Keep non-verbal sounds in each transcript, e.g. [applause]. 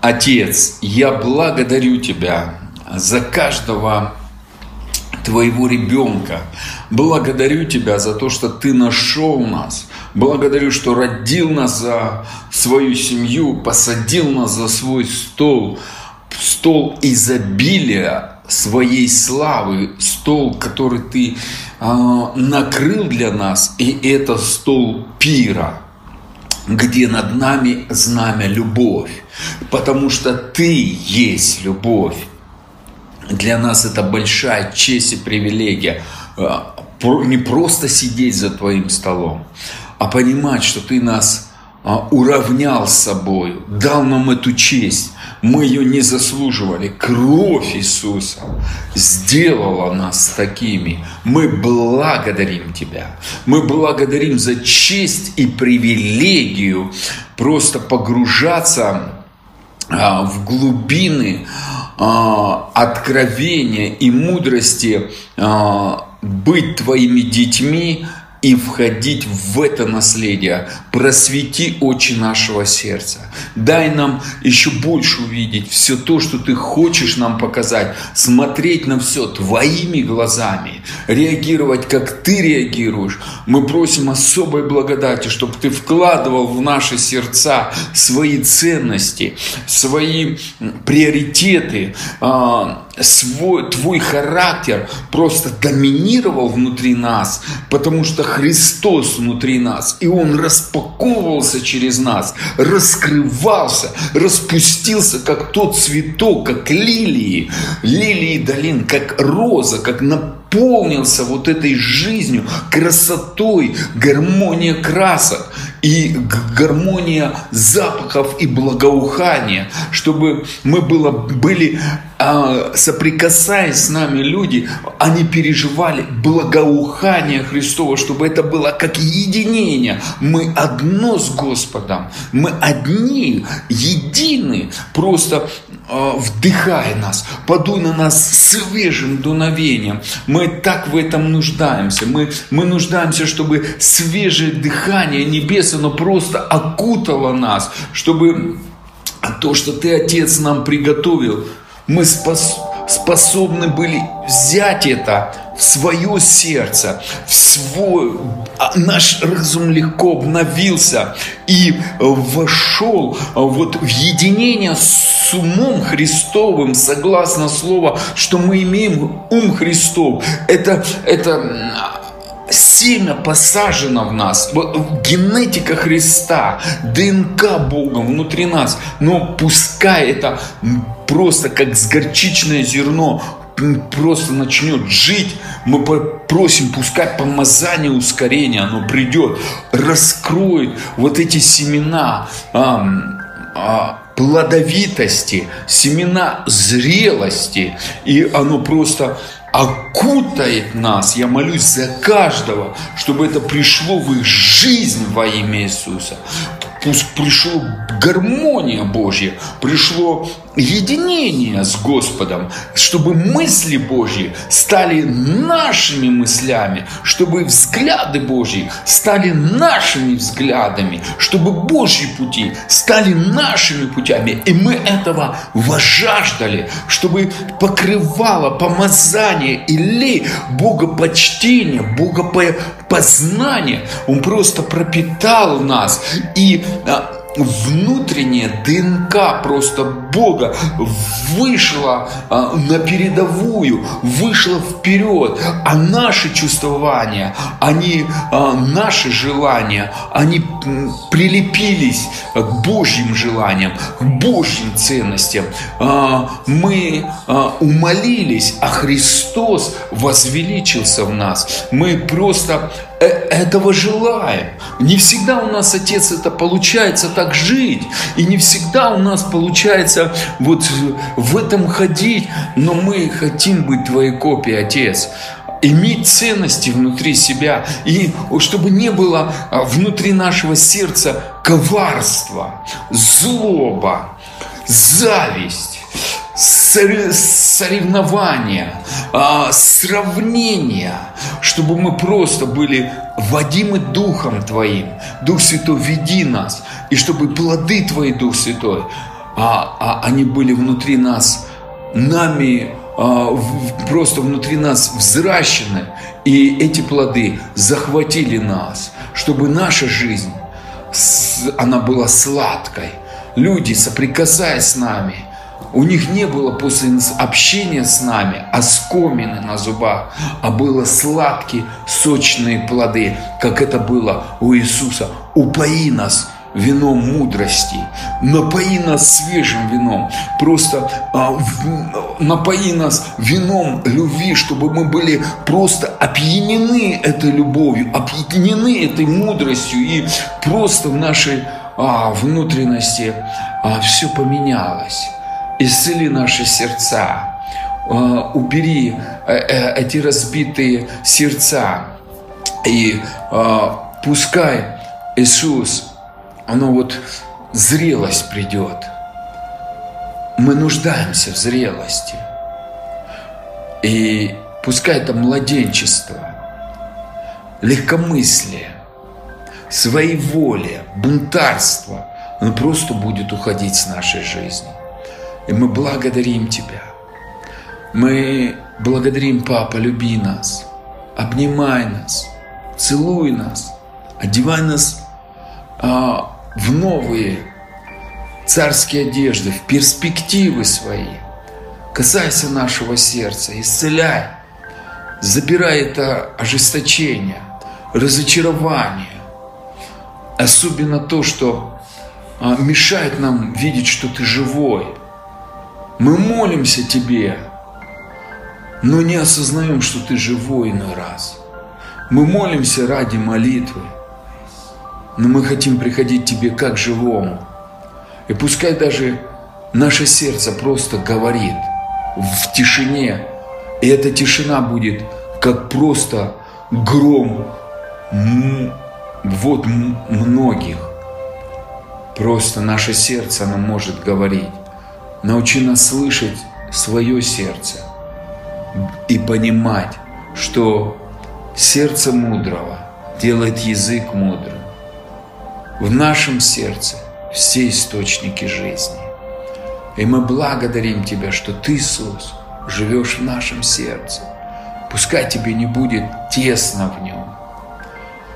Отец, я благодарю Тебя за каждого твоего ребенка. Благодарю Тебя за то, что Ты нашел нас. Благодарю, что родил нас за свою семью, посадил нас за свой стол. Стол изобилия своей славы, стол, который Ты э, накрыл для нас, и это стол пира где над нами знамя любовь, потому что Ты есть любовь. Для нас это большая честь и привилегия а, не просто сидеть за Твоим столом, а понимать, что Ты нас уравнял с собой, дал нам эту честь. Мы ее не заслуживали. Кровь Иисуса сделала нас такими. Мы благодарим Тебя. Мы благодарим за честь и привилегию просто погружаться а, в глубины а, откровения и мудрости быть Твоими детьми, и входить в это наследие. Просвети очи нашего сердца. Дай нам еще больше увидеть все то, что Ты хочешь нам показать. Смотреть на все Твоими глазами. Реагировать, как Ты реагируешь. Мы просим особой благодати, чтобы Ты вкладывал в наши сердца свои ценности, свои приоритеты, а, свой, твой характер просто доминировал внутри нас, потому что Христос внутри нас, и Он распаковывался через нас, раскрывался, распустился, как тот цветок, как лилии, лилии долин, как роза, как наполнился вот этой жизнью, красотой, гармония красок и гармония запахов и благоухания, чтобы мы было, были а, соприкасаясь с нами люди, они переживали благоухание Христова, чтобы это было как единение. Мы одно с Господом, мы одни, едины, просто э, вдыхай нас, подуй на нас свежим дуновением. Мы так в этом нуждаемся. Мы, мы нуждаемся, чтобы свежее дыхание небес, оно просто окутало нас, чтобы то, что Ты, Отец, нам приготовил – мы спос способны были взять это в свое сердце, в свой, а наш разум легко обновился и вошел вот в единение с умом Христовым, согласно слову, что мы имеем ум Христов. Это, это семя посажено в нас, генетика Христа, ДНК Бога внутри нас. Но пускай это просто как с горчичное зерно просто начнет жить, мы просим, пускай помазание ускорения, оно придет, раскроет вот эти семена а, а, плодовитости, семена зрелости, и оно просто окутает нас. Я молюсь за каждого, чтобы это пришло в их жизнь во имя Иисуса. Пусть пришло гармония Божья, пришло единение с Господом, чтобы мысли Божьи стали нашими мыслями, чтобы взгляды Божьи стали нашими взглядами, чтобы Божьи пути стали нашими путями. И мы этого вожаждали, чтобы покрывало помазание или богопочтение, богопознание. Он просто пропитал нас и а, внутренняя ДНК просто Бога вышла а, на передовую, вышла вперед, а наши чувствования, они, а, наши желания, они прилепились к Божьим желаниям, к Божьим ценностям. А, мы а, умолились, а Христос возвеличился в нас. Мы просто этого желаем. Не всегда у нас, Отец, это получается так жить. И не всегда у нас получается вот в этом ходить. Но мы хотим быть Твоей копией, Отец иметь ценности внутри себя, и чтобы не было а, внутри нашего сердца коварства, злоба, зависть, соревнования, а, сравнения, чтобы мы просто были водимы Духом Твоим. Дух Святой, веди нас, и чтобы плоды Твои, Дух Святой, а, а они были внутри нас, нами просто внутри нас взращены, и эти плоды захватили нас, чтобы наша жизнь, она была сладкой. Люди, соприкасаясь с нами, у них не было после общения с нами оскомины на зубах, а было сладкие, сочные плоды, как это было у Иисуса. Упои нас вином мудрости, напои нас свежим вином, просто а, в, напои нас вином любви, чтобы мы были просто опьянены этой любовью, опьянены этой мудростью, и просто в нашей а, внутренности а, все поменялось. Исцели наши сердца, а, убери а, а, эти разбитые сердца, и пускай Иисус оно вот зрелость придет. Мы нуждаемся в зрелости. И пускай это младенчество, легкомыслие, своеволие, бунтарство, оно просто будет уходить с нашей жизни. И мы благодарим Тебя. Мы благодарим, Папа, люби нас, обнимай нас, целуй нас, одевай нас а, в новые царские одежды, в перспективы свои. Касайся нашего сердца, исцеляй, забирай это ожесточение, разочарование. Особенно то, что а, мешает нам видеть, что ты живой. Мы молимся тебе, но не осознаем, что ты живой иной раз. Мы молимся ради молитвы – но мы хотим приходить к Тебе как живому. И пускай даже наше сердце просто говорит в тишине, и эта тишина будет как просто гром вот многих. Просто наше сердце, оно может говорить. Научи нас слышать свое сердце и понимать, что сердце мудрого делает язык мудрым в нашем сердце все источники жизни. И мы благодарим Тебя, что Ты, Иисус, живешь в нашем сердце. Пускай Тебе не будет тесно в нем.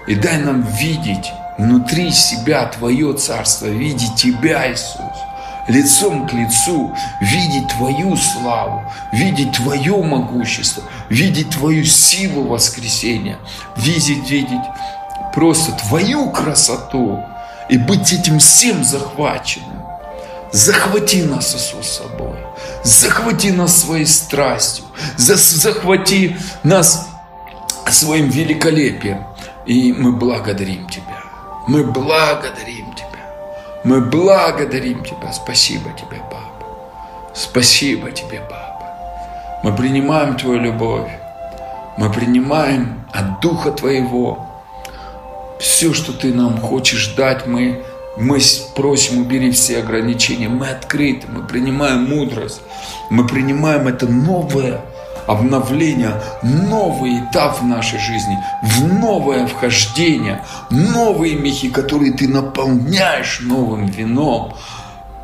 И дай нам видеть внутри себя Твое Царство, видеть Тебя, Иисус, лицом к лицу, видеть Твою славу, видеть Твое могущество, видеть Твою силу воскресения, видеть, видеть просто Твою красоту, и быть этим всем захваченным. Захвати нас, Иисус, собой. Захвати нас своей страстью. Захвати нас своим великолепием. И мы благодарим Тебя. Мы благодарим. Мы благодарим Тебя. Спасибо Тебе, Папа. Спасибо Тебе, Папа. Мы принимаем Твою любовь. Мы принимаем от Духа Твоего все, что Ты нам хочешь дать, мы, мы просим, убери все ограничения. Мы открыты, мы принимаем мудрость, мы принимаем это новое обновление, новый этап в нашей жизни, в новое вхождение, новые мехи, которые ты наполняешь новым вином,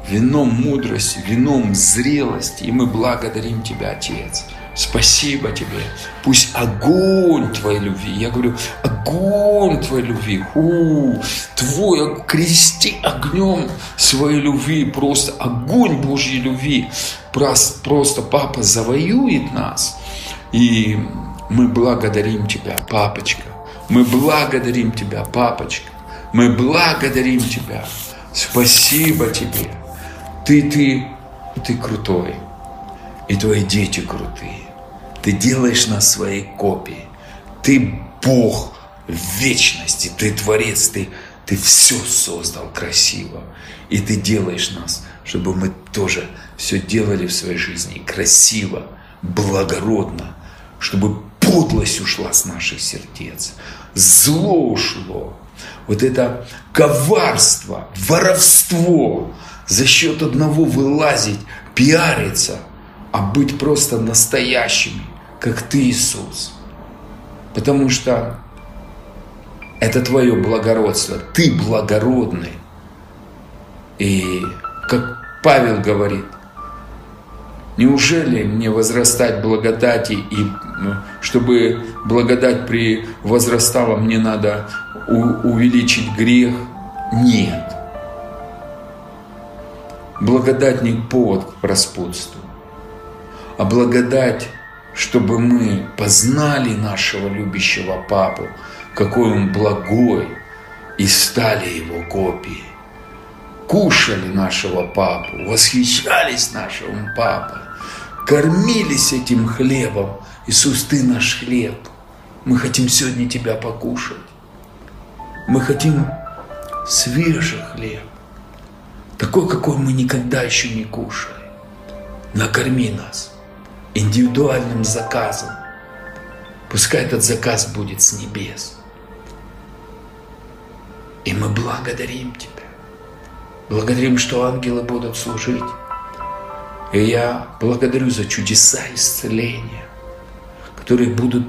вином мудрости, вином зрелости. И мы благодарим Тебя, Отец. Спасибо тебе. Пусть огонь твоей любви, я говорю, огонь твоей любви, у, твой, крести огнем своей любви, просто огонь Божьей любви, просто, просто Папа завоюет нас. И мы благодарим Тебя, Папочка. Мы благодарим Тебя, Папочка. Мы благодарим Тебя. Спасибо Тебе. Ты, ты, ты крутой и твои дети крутые. Ты делаешь нас своей копией. Ты Бог вечности, ты Творец, ты, ты все создал красиво. И ты делаешь нас, чтобы мы тоже все делали в своей жизни красиво, благородно, чтобы подлость ушла с наших сердец, зло ушло, вот это коварство, воровство, за счет одного вылазить, пиариться – а быть просто настоящими, как Ты, Иисус. Потому что это Твое благородство. Ты благородный. И как Павел говорит, неужели мне возрастать благодати и ну, чтобы благодать при возрастала, мне надо увеличить грех? Нет. Благодать не повод к распутству, а благодать, чтобы мы познали нашего любящего Папу, какой Он благой, и стали Его копией. Кушали нашего Папу, восхищались нашим Папой, кормились этим хлебом. Иисус, Ты наш хлеб. Мы хотим сегодня Тебя покушать. Мы хотим свежий хлеб такой, какой мы никогда еще не кушали. Накорми нас индивидуальным заказом. Пускай этот заказ будет с небес. И мы благодарим Тебя. Благодарим, что ангелы будут служить. И я благодарю за чудеса исцеления, которые будут,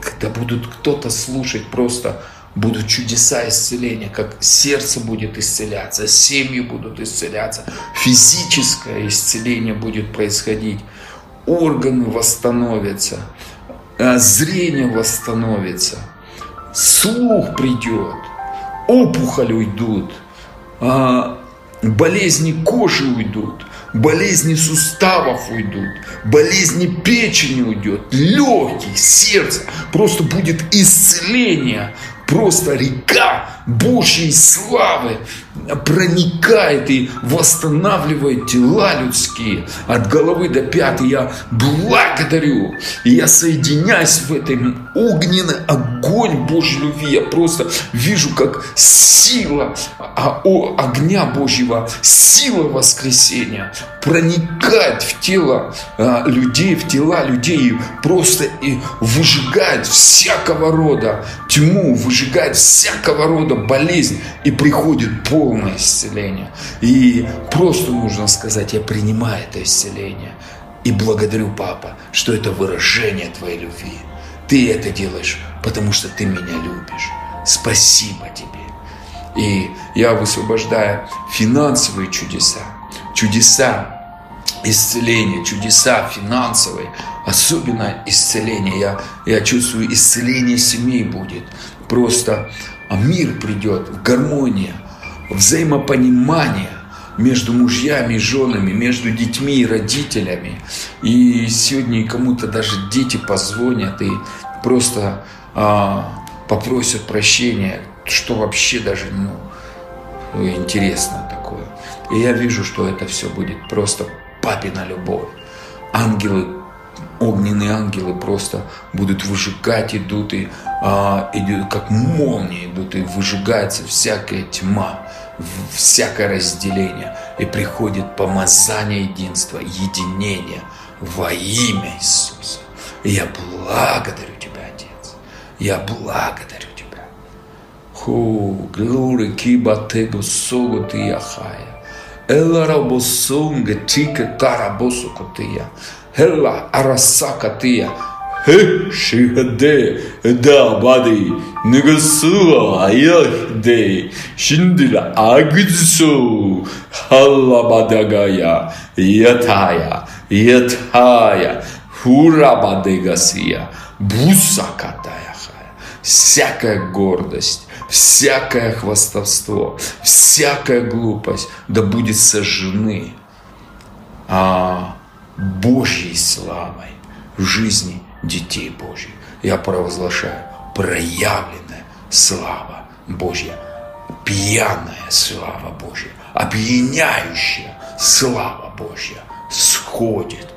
когда будут кто-то слушать просто будут чудеса исцеления, как сердце будет исцеляться, семьи будут исцеляться, физическое исцеление будет происходить, органы восстановятся, а, зрение восстановится, слух придет, опухоль уйдут, а, болезни кожи уйдут, болезни суставов уйдут, болезни печени уйдет, легких, сердца, просто будет исцеление. Просто река Божьей славы проникает и восстанавливает тела людские от головы до пят. И я благодарю, и я соединяюсь в этом огненный огонь Божьей любви. Я просто вижу, как сила а, огня Божьего, сила воскресения проникает в тело а, людей, в тела людей, и просто и выжигает всякого рода тьму, выжигает всякого рода болезнь, и приходит полное исцеление. И просто нужно сказать, я принимаю это исцеление. И благодарю, Папа, что это выражение Твоей любви. Ты это делаешь, потому что Ты меня любишь. Спасибо Тебе. И я высвобождаю финансовые чудеса, чудеса исцеления, чудеса финансовые, особенно исцеление. Я, я чувствую, исцеление семей будет. Просто а мир придет, гармония, взаимопонимание между мужьями и женами, между детьми и родителями. И сегодня кому-то даже дети позвонят и просто а, попросят прощения, что вообще даже ну, интересно такое. И я вижу, что это все будет просто папина любовь. Ангелы, огненные ангелы просто будут выжигать, идут и а, идут, как молнии идут, и выжигается всякая тьма, всякое разделение. И приходит помазание единства, единение во имя Иисуса. И я благодарю Тебя, Отец. Я благодарю Тебя. Ху, глори киба тегу согу ты яхая. Ela rabosonga tika karabosu Hela arasakatia. He shihade da badi nigasuwa ayahde shindila agitsu halabadagaya yataya yataya хурабадегасия, бусакатаяхая, всякая гордость, всякое хвастовство, всякая глупость, да будет сожжены а, Божьей славой в жизни детей Божьих. Я провозглашаю проявленная слава Божья, пьяная слава Божья, опьяняющая слава Божья сходит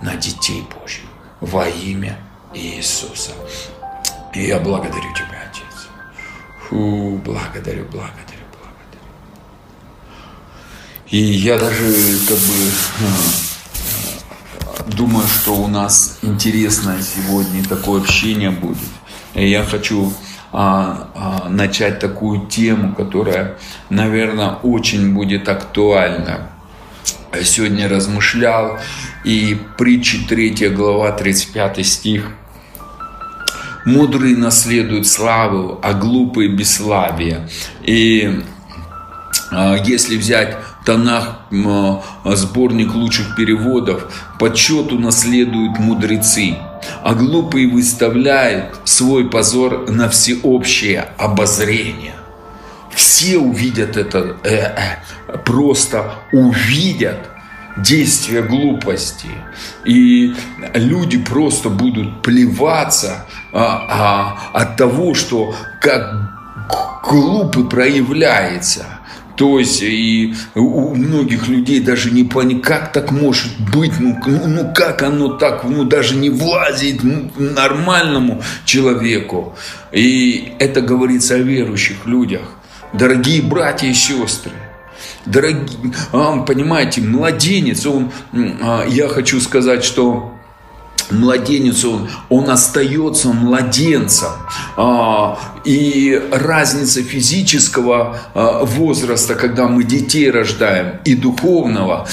на детей Божьих во имя Иисуса. И я благодарю Тебя, Фу, благодарю, благодарю, благодарю. И я даже как бы а, думаю, что у нас интересное сегодня такое общение будет. И я хочу а, а, начать такую тему, которая, наверное, очень будет актуальна. Сегодня размышлял, и притчи 3 глава, 35 стих – Мудрые наследуют славу, а глупые – бесславие. И а, если взять Танах, сборник лучших переводов, почет унаследуют мудрецы, а глупые выставляют свой позор на всеобщее обозрение. Все увидят это, э, э, просто увидят действия глупости. И люди просто будут плеваться а, а, от того, что как глупый проявляется. То есть и у многих людей даже не понять, как так может быть, ну, ну, ну как оно так, ну даже не влазит нормальному человеку. И это говорится о верующих людях. Дорогие братья и сестры, дорогие, понимаете, младенец, он, а, я хочу сказать, что младенец, он, он остается младенцем. А, и разница физического а, возраста, когда мы детей рождаем, и духовного,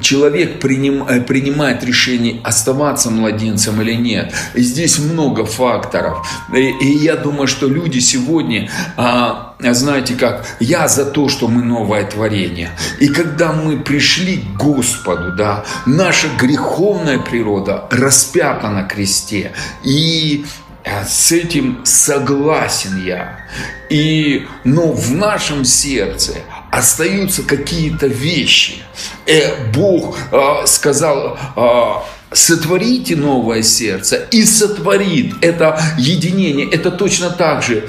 человек приним, э, принимает решение оставаться младенцем или нет. И здесь много факторов. И, и я думаю, что люди сегодня а, знаете как, я за то, что мы новое творение. И когда мы пришли к Господу, да, наша греховная природа распята на кресте. И э, с этим согласен я. И, но в нашем сердце остаются какие-то вещи. Э, Бог э, сказал, э, сотворите новое сердце и сотворит это единение. Это точно так же.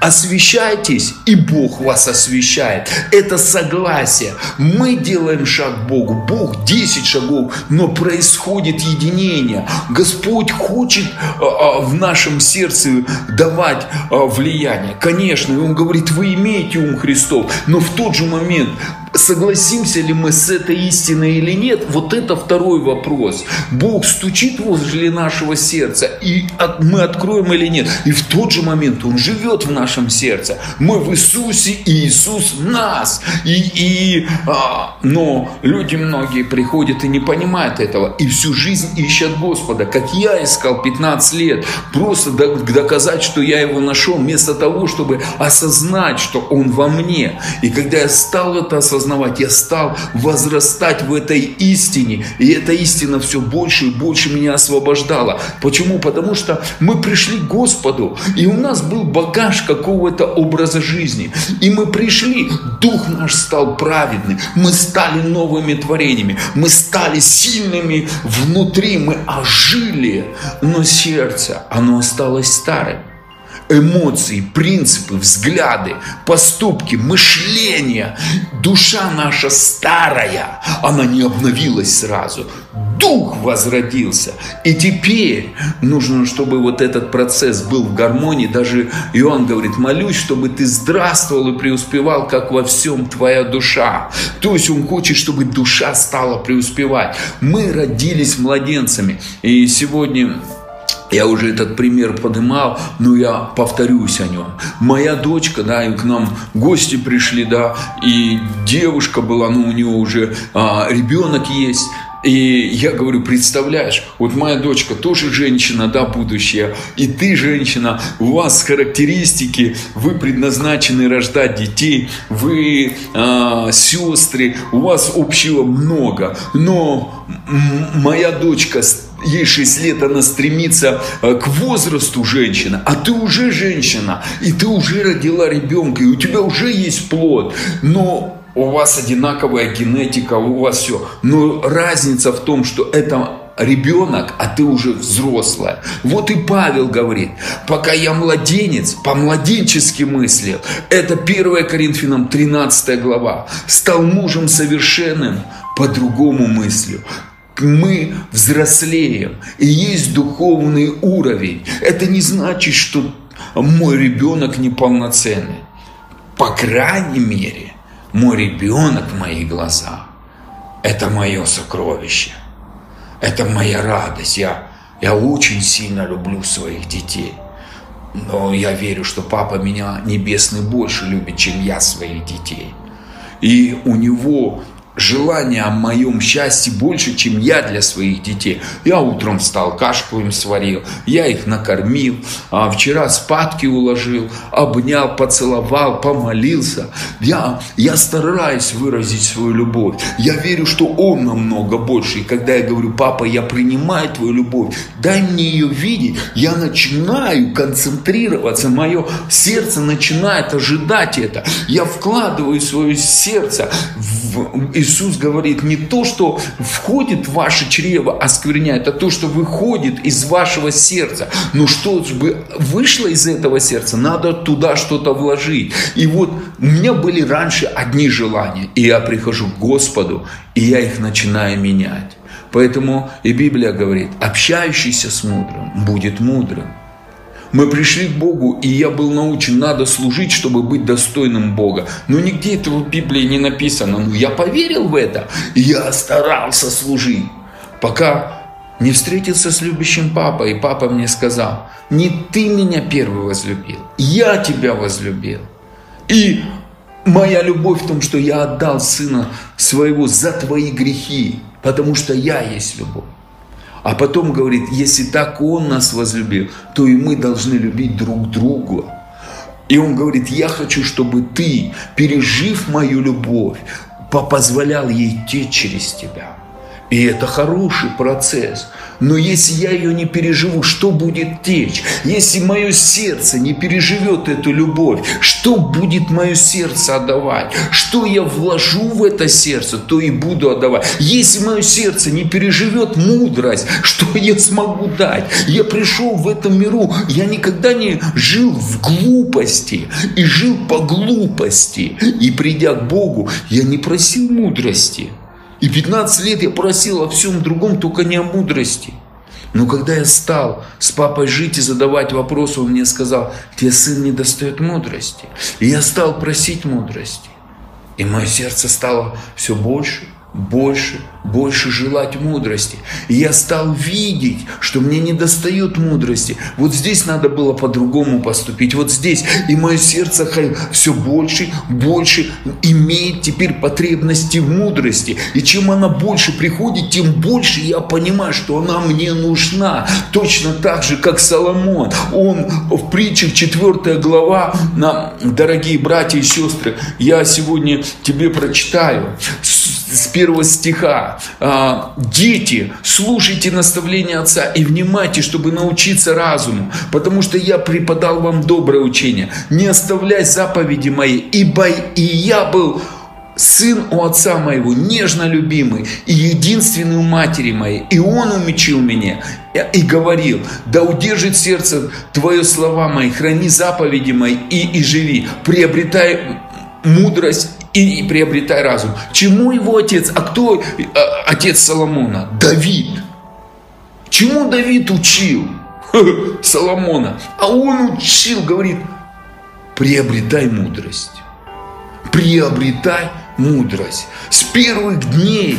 Освящайтесь, и Бог вас освящает. Это согласие. Мы делаем шаг к Богу. Бог 10 шагов, но происходит единение. Господь хочет а, а, в нашем сердце давать а, влияние. Конечно, и Он говорит, вы имеете ум Христов, но в тот же момент согласимся ли мы с этой истиной или нет, вот это второй вопрос. Бог стучит возле нашего сердца, и от, мы откроем или нет. И в тот же момент Он живет в нашем сердце. Мы в Иисусе, и Иисус в нас. И, и, а, но люди многие приходят и не понимают этого, и всю жизнь ищут Господа, как я искал 15 лет, просто доказать, что я его нашел, вместо того, чтобы осознать, что Он во мне. И когда я стал это осознать, осознавать, я стал возрастать в этой истине. И эта истина все больше и больше меня освобождала. Почему? Потому что мы пришли к Господу, и у нас был багаж какого-то образа жизни. И мы пришли, дух наш стал праведным, мы стали новыми творениями, мы стали сильными внутри, мы ожили, но сердце, оно осталось старым эмоции, принципы, взгляды, поступки, мышление. Душа наша старая, она не обновилась сразу. Дух возродился. И теперь нужно, чтобы вот этот процесс был в гармонии. Даже Иоанн говорит, молюсь, чтобы ты здравствовал и преуспевал, как во всем твоя душа. То есть он хочет, чтобы душа стала преуспевать. Мы родились младенцами. И сегодня я уже этот пример поднимал, но я повторюсь о нем. Моя дочка, да, и к нам гости пришли, да, и девушка была, ну, у нее уже а, ребенок есть. И я говорю, представляешь, вот моя дочка тоже женщина, да, будущее, и ты женщина, у вас характеристики, вы предназначены рождать детей, вы э, сестры, у вас общего много, но моя дочка ей 6 лет, она стремится э, к возрасту женщина, а ты уже женщина, и ты уже родила ребенка, и у тебя уже есть плод, но у вас одинаковая генетика, у вас все. Но разница в том, что это ребенок, а ты уже взрослая. Вот и Павел говорит, пока я младенец, по-младенчески мыслил, это 1 Коринфянам 13 глава, стал мужем совершенным, по-другому мыслю мы взрослеем, и есть духовный уровень. Это не значит, что мой ребенок неполноценный. По крайней мере, мой ребенок в моих глазах – это мое сокровище. Это моя радость. Я, я очень сильно люблю своих детей. Но я верю, что папа меня небесный больше любит, чем я своих детей. И у него желание о моем счастье больше, чем я для своих детей. Я утром встал, кашку им сварил, я их накормил, а вчера спадки уложил, обнял, поцеловал, помолился. Я, я стараюсь выразить свою любовь. Я верю, что Он намного больше. И когда я говорю, папа, я принимаю твою любовь, дай мне ее видеть, я начинаю концентрироваться, мое сердце начинает ожидать это. Я вкладываю свое сердце в Иисус говорит, не то, что входит в ваше чрево, оскверняет, а то, что выходит из вашего сердца. Но чтобы вышло из этого сердца, надо туда что-то вложить. И вот у меня были раньше одни желания, и я прихожу к Господу, и я их начинаю менять. Поэтому и Библия говорит, общающийся с мудрым будет мудрым. Мы пришли к Богу, и я был научен, надо служить, чтобы быть достойным Бога. Но нигде этого в Библии не написано. Но я поверил в это, и я старался служить. Пока не встретился с любящим папой, и папа мне сказал, не ты меня первый возлюбил, я тебя возлюбил. И моя любовь в том, что я отдал сына своего за твои грехи, потому что я есть любовь. А потом говорит, если так Он нас возлюбил, то и мы должны любить друг друга. И он говорит, я хочу, чтобы ты, пережив мою любовь, позволял ей течь через тебя. И это хороший процесс. Но если я ее не переживу, что будет течь? Если мое сердце не переживет эту любовь, что будет мое сердце отдавать? Что я вложу в это сердце, то и буду отдавать. Если мое сердце не переживет мудрость, что [laughs] я смогу дать? Я пришел в этом миру, я никогда не жил в глупости и жил по глупости. И придя к Богу, я не просил мудрости. И 15 лет я просил о всем другом, только не о мудрости. Но когда я стал с папой жить и задавать вопросы, он мне сказал, тебе сын не достает мудрости. И я стал просить мудрости. И мое сердце стало все больше больше, больше желать мудрости. И я стал видеть, что мне не достает мудрости. Вот здесь надо было по-другому поступить. Вот здесь. И мое сердце все больше, больше имеет теперь потребности в мудрости. И чем она больше приходит, тем больше я понимаю, что она мне нужна. Точно так же, как Соломон. Он в притчах 4 глава, на, дорогие братья и сестры, я сегодня тебе прочитаю с первого стиха. «А, «Дети, слушайте наставления отца и внимайте, чтобы научиться разуму, потому что я преподал вам доброе учение. Не оставляй заповеди мои, ибо и я был сын у отца моего, нежно любимый, и единственный у матери моей. И он умечил меня и говорил, да удержит сердце твое слова мои, храни заповеди мои и, и живи, приобретай мудрость и приобретай разум. Чему его отец? А кто э, отец Соломона? Давид. Чему Давид учил Соломона? А он учил, говорит, приобретай мудрость. Приобретай мудрость. С первых дней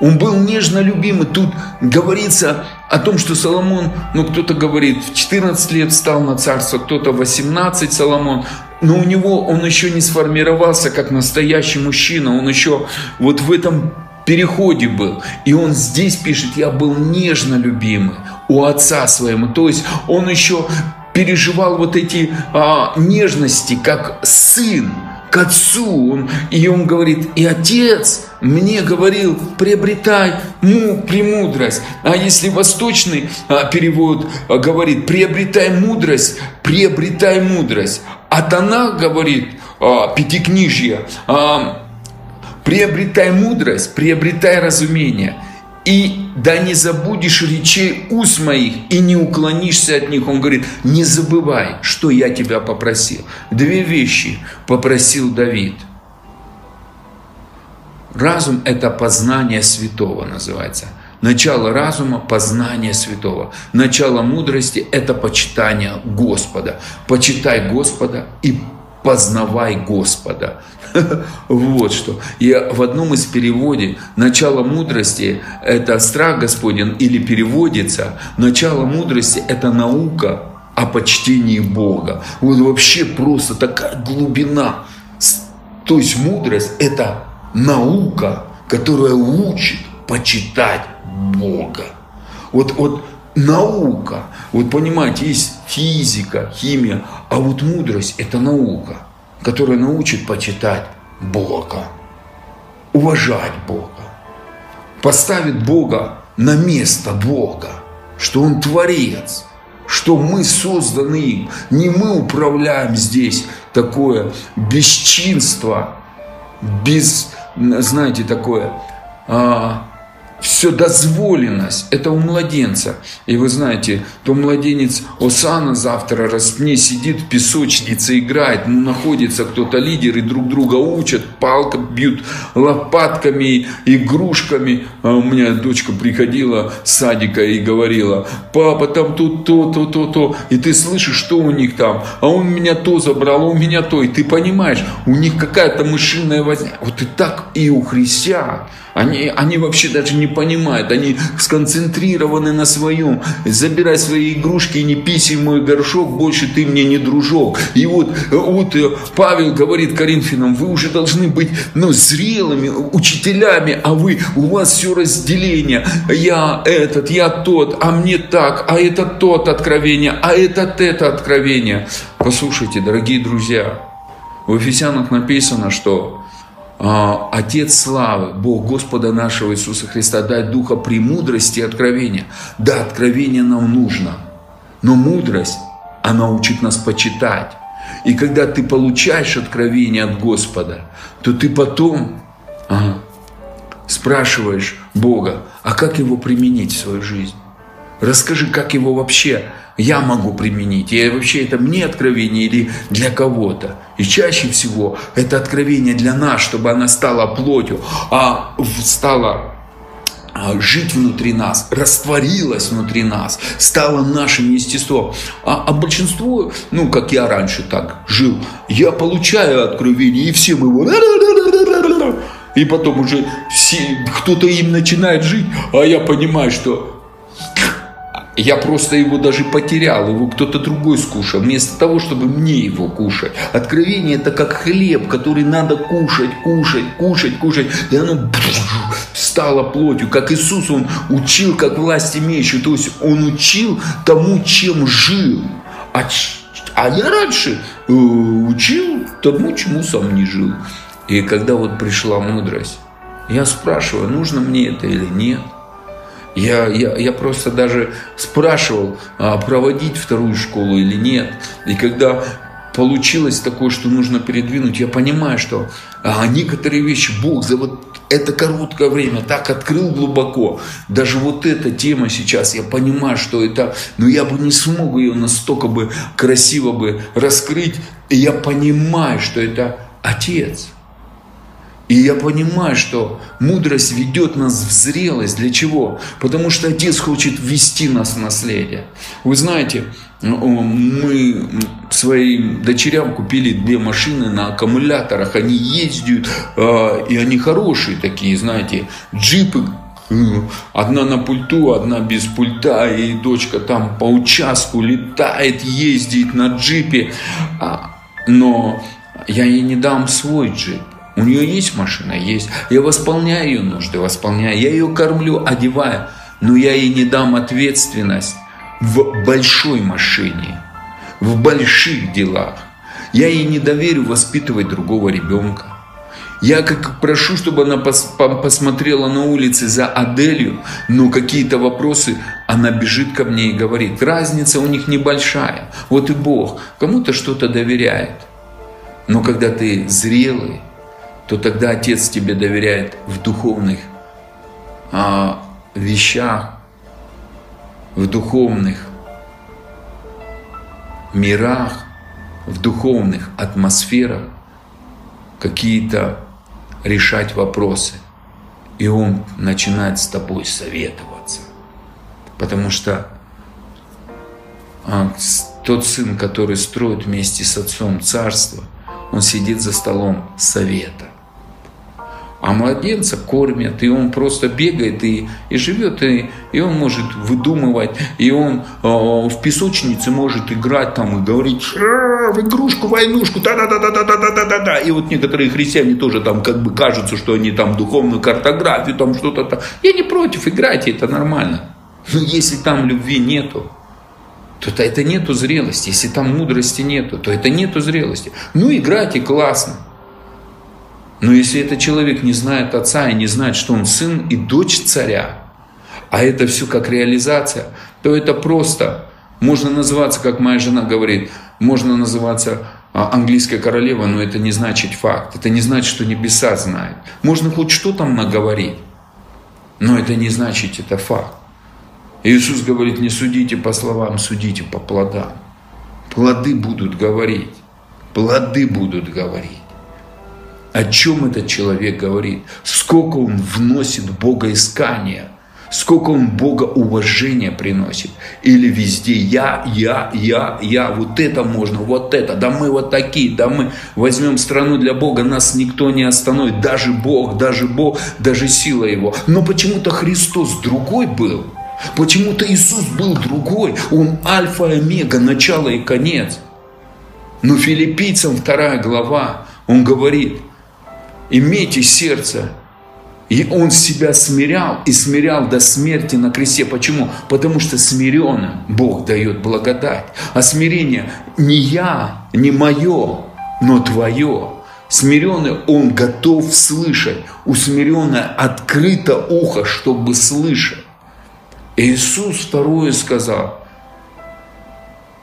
он был нежно любимый. Тут говорится о том, что Соломон, ну кто-то говорит, в 14 лет стал на царство, кто-то 18 Соломон но у него он еще не сформировался как настоящий мужчина, он еще вот в этом переходе был. И он здесь пишет, я был нежно любимый у отца своему. То есть он еще переживал вот эти а, нежности, как сын к отцу. Он, и он говорит, и отец мне говорил, приобретай му, премудрость. А если восточный а, перевод а, говорит, приобретай мудрость, приобретай мудрость. А Танах говорит, а, пятикнижье, а, приобретай мудрость, приобретай разумение. И да не забудешь речей уст моих и не уклонишься от них. Он говорит, не забывай, что я тебя попросил. Две вещи попросил Давид. Разум – это познание святого называется – Начало разума – познание святого. Начало мудрости – это почитание Господа. Почитай Господа и познавай Господа. [laughs] Вот что. И в одном из переводов начало мудрости – это страх Господень или переводится начало мудрости – это наука о почтении Бога. Вот вообще просто такая глубина. То есть мудрость – это наука, которая учит почитать Бога. Вот, вот наука, вот понимаете, есть физика, химия, а вот мудрость – это наука, которая научит почитать Бога, уважать Бога, поставит Бога на место Бога, что Он Творец, что мы созданы им. Не мы управляем здесь такое бесчинство, без, знаете, такое а, все дозволенность, это у младенца. И вы знаете, то младенец Осана завтра распни, сидит в песочнице, играет, ну, находится кто-то лидер, и друг друга учат, палка бьют лопатками, игрушками. А у меня дочка приходила с садика и говорила, папа, там тут то, то, то, то. И ты слышишь, что у них там. А он меня то забрал, а у меня то. И ты понимаешь, у них какая-то мышиная возня. Вот и так и у христиан. Они, они вообще даже не понимают, они сконцентрированы на своем. Забирай свои игрушки не писи мой горшок, больше ты мне не дружок. И вот, вот э, Павел говорит Коринфянам, вы уже должны быть ну, зрелыми учителями, а вы, у вас все разделение. Я этот, я тот, а мне так, а это тот откровение, а этот это откровение. Послушайте, дорогие друзья, в Ефесянах написано, что Отец славы, Бог Господа нашего Иисуса Христа, дай духа премудрости и откровения. Да, откровение нам нужно, но мудрость, она учит нас почитать. И когда ты получаешь откровение от Господа, то ты потом ага, спрашиваешь Бога, а как его применить в свою жизнь? Расскажи, как его вообще я могу применить. И вообще это мне откровение или для кого-то. И чаще всего это откровение для нас, чтобы она стала плотью, а стала а, жить внутри нас, растворилась внутри нас, стала нашим естеством. А, а большинство, ну, как я раньше так жил, я получаю откровение, и всем его... И потом уже все, кто-то им начинает жить, а я понимаю, что я просто его даже потерял, его кто-то другой скушал, вместо того, чтобы мне его кушать. Откровение это как хлеб, который надо кушать, кушать, кушать, кушать. И оно стало плотью, как Иисус, Он учил, как власть имеющий. То есть Он учил тому, чем жил. А, а я раньше э, учил тому, чему сам не жил. И когда вот пришла мудрость, я спрашиваю, нужно мне это или нет. Я, я, я просто даже спрашивал, а проводить вторую школу или нет. И когда получилось такое, что нужно передвинуть, я понимаю, что а, некоторые вещи Бог за вот это короткое время так открыл глубоко. Даже вот эта тема сейчас, я понимаю, что это, но я бы не смог ее настолько бы красиво бы раскрыть. И я понимаю, что это Отец. И я понимаю, что мудрость ведет нас в зрелость. Для чего? Потому что Отец хочет ввести нас в наследие. Вы знаете, мы своим дочерям купили две машины на аккумуляторах. Они ездят, а, и они хорошие такие, знаете, джипы Одна на пульту, одна без пульта, и дочка там по участку летает, ездит на джипе. А, но я ей не дам свой джип. У нее есть машина? Есть. Я восполняю ее нужды, восполняю. Я ее кормлю, одеваю. Но я ей не дам ответственность в большой машине, в больших делах. Я ей не доверю воспитывать другого ребенка. Я как прошу, чтобы она пос, посмотрела на улице за Аделью, но какие-то вопросы, она бежит ко мне и говорит, разница у них небольшая. Вот и Бог кому-то что-то доверяет. Но когда ты зрелый, то тогда Отец тебе доверяет в духовных а, вещах, в духовных мирах, в духовных атмосферах какие-то решать вопросы. И Он начинает с тобой советоваться. Потому что а, тот сын, который строит вместе с отцом царство, он сидит за столом совета. А младенца кормят, и он просто бегает и, и живет, и, и он может выдумывать, и он э, в песочнице может играть там и говорить в игрушку, войнушку, да-да-да-да-да-да-да-да. И вот некоторые христиане тоже там как бы кажутся, что они там духовную картографию, там что-то там. Я не против, играйте, это нормально. Но если там любви нету, то это нету зрелости. Если там мудрости нету, то это нету зрелости. Ну, играйте классно. Но если этот человек не знает отца и не знает, что он сын и дочь царя, а это все как реализация, то это просто, можно называться, как моя жена говорит, можно называться а, английская королева, но это не значит факт, это не значит, что небеса знают. Можно хоть что там наговорить, но это не значит, это факт. Иисус говорит, не судите по словам, судите по плодам. Плоды будут говорить, плоды будут говорить о чем этот человек говорит, сколько он вносит богоискания, сколько он Бога уважения приносит. Или везде я, я, я, я, вот это можно, вот это, да мы вот такие, да мы возьмем страну для Бога, нас никто не остановит, даже Бог, даже Бог, даже сила Его. Но почему-то Христос другой был. Почему-то Иисус был другой. Он альфа и омега, начало и конец. Но филиппийцам вторая глава, он говорит – имейте сердце. И он себя смирял и смирял до смерти на кресте. Почему? Потому что смиренным Бог дает благодать. А смирение не я, не мое, но твое. Смиренный он готов слышать. У смиренного открыто ухо, чтобы слышать. Иисус второе сказал